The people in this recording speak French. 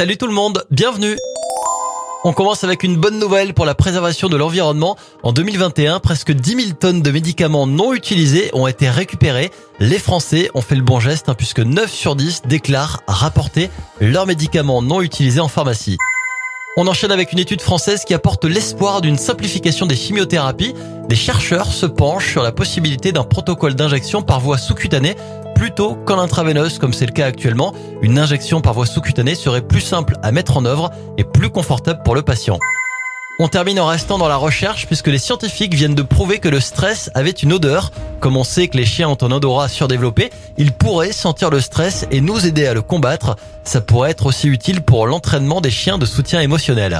Salut tout le monde, bienvenue on commence avec une bonne nouvelle pour la préservation de l'environnement. En 2021, presque 10 000 tonnes de médicaments non utilisés ont été récupérés. Les Français ont fait le bon geste hein, puisque 9 sur 10 déclarent rapporter leurs médicaments non utilisés en pharmacie. On enchaîne avec une étude française qui apporte l'espoir d'une simplification des chimiothérapies. Des chercheurs se penchent sur la possibilité d'un protocole d'injection par voie sous-cutanée plutôt qu'en intraveineuse comme c'est le cas actuellement. Une injection par voie sous-cutanée serait plus simple à mettre en œuvre et plus confortable pour le patient. On termine en restant dans la recherche puisque les scientifiques viennent de prouver que le stress avait une odeur. Comme on sait que les chiens ont un odorat surdéveloppé, ils pourraient sentir le stress et nous aider à le combattre. Ça pourrait être aussi utile pour l'entraînement des chiens de soutien émotionnel.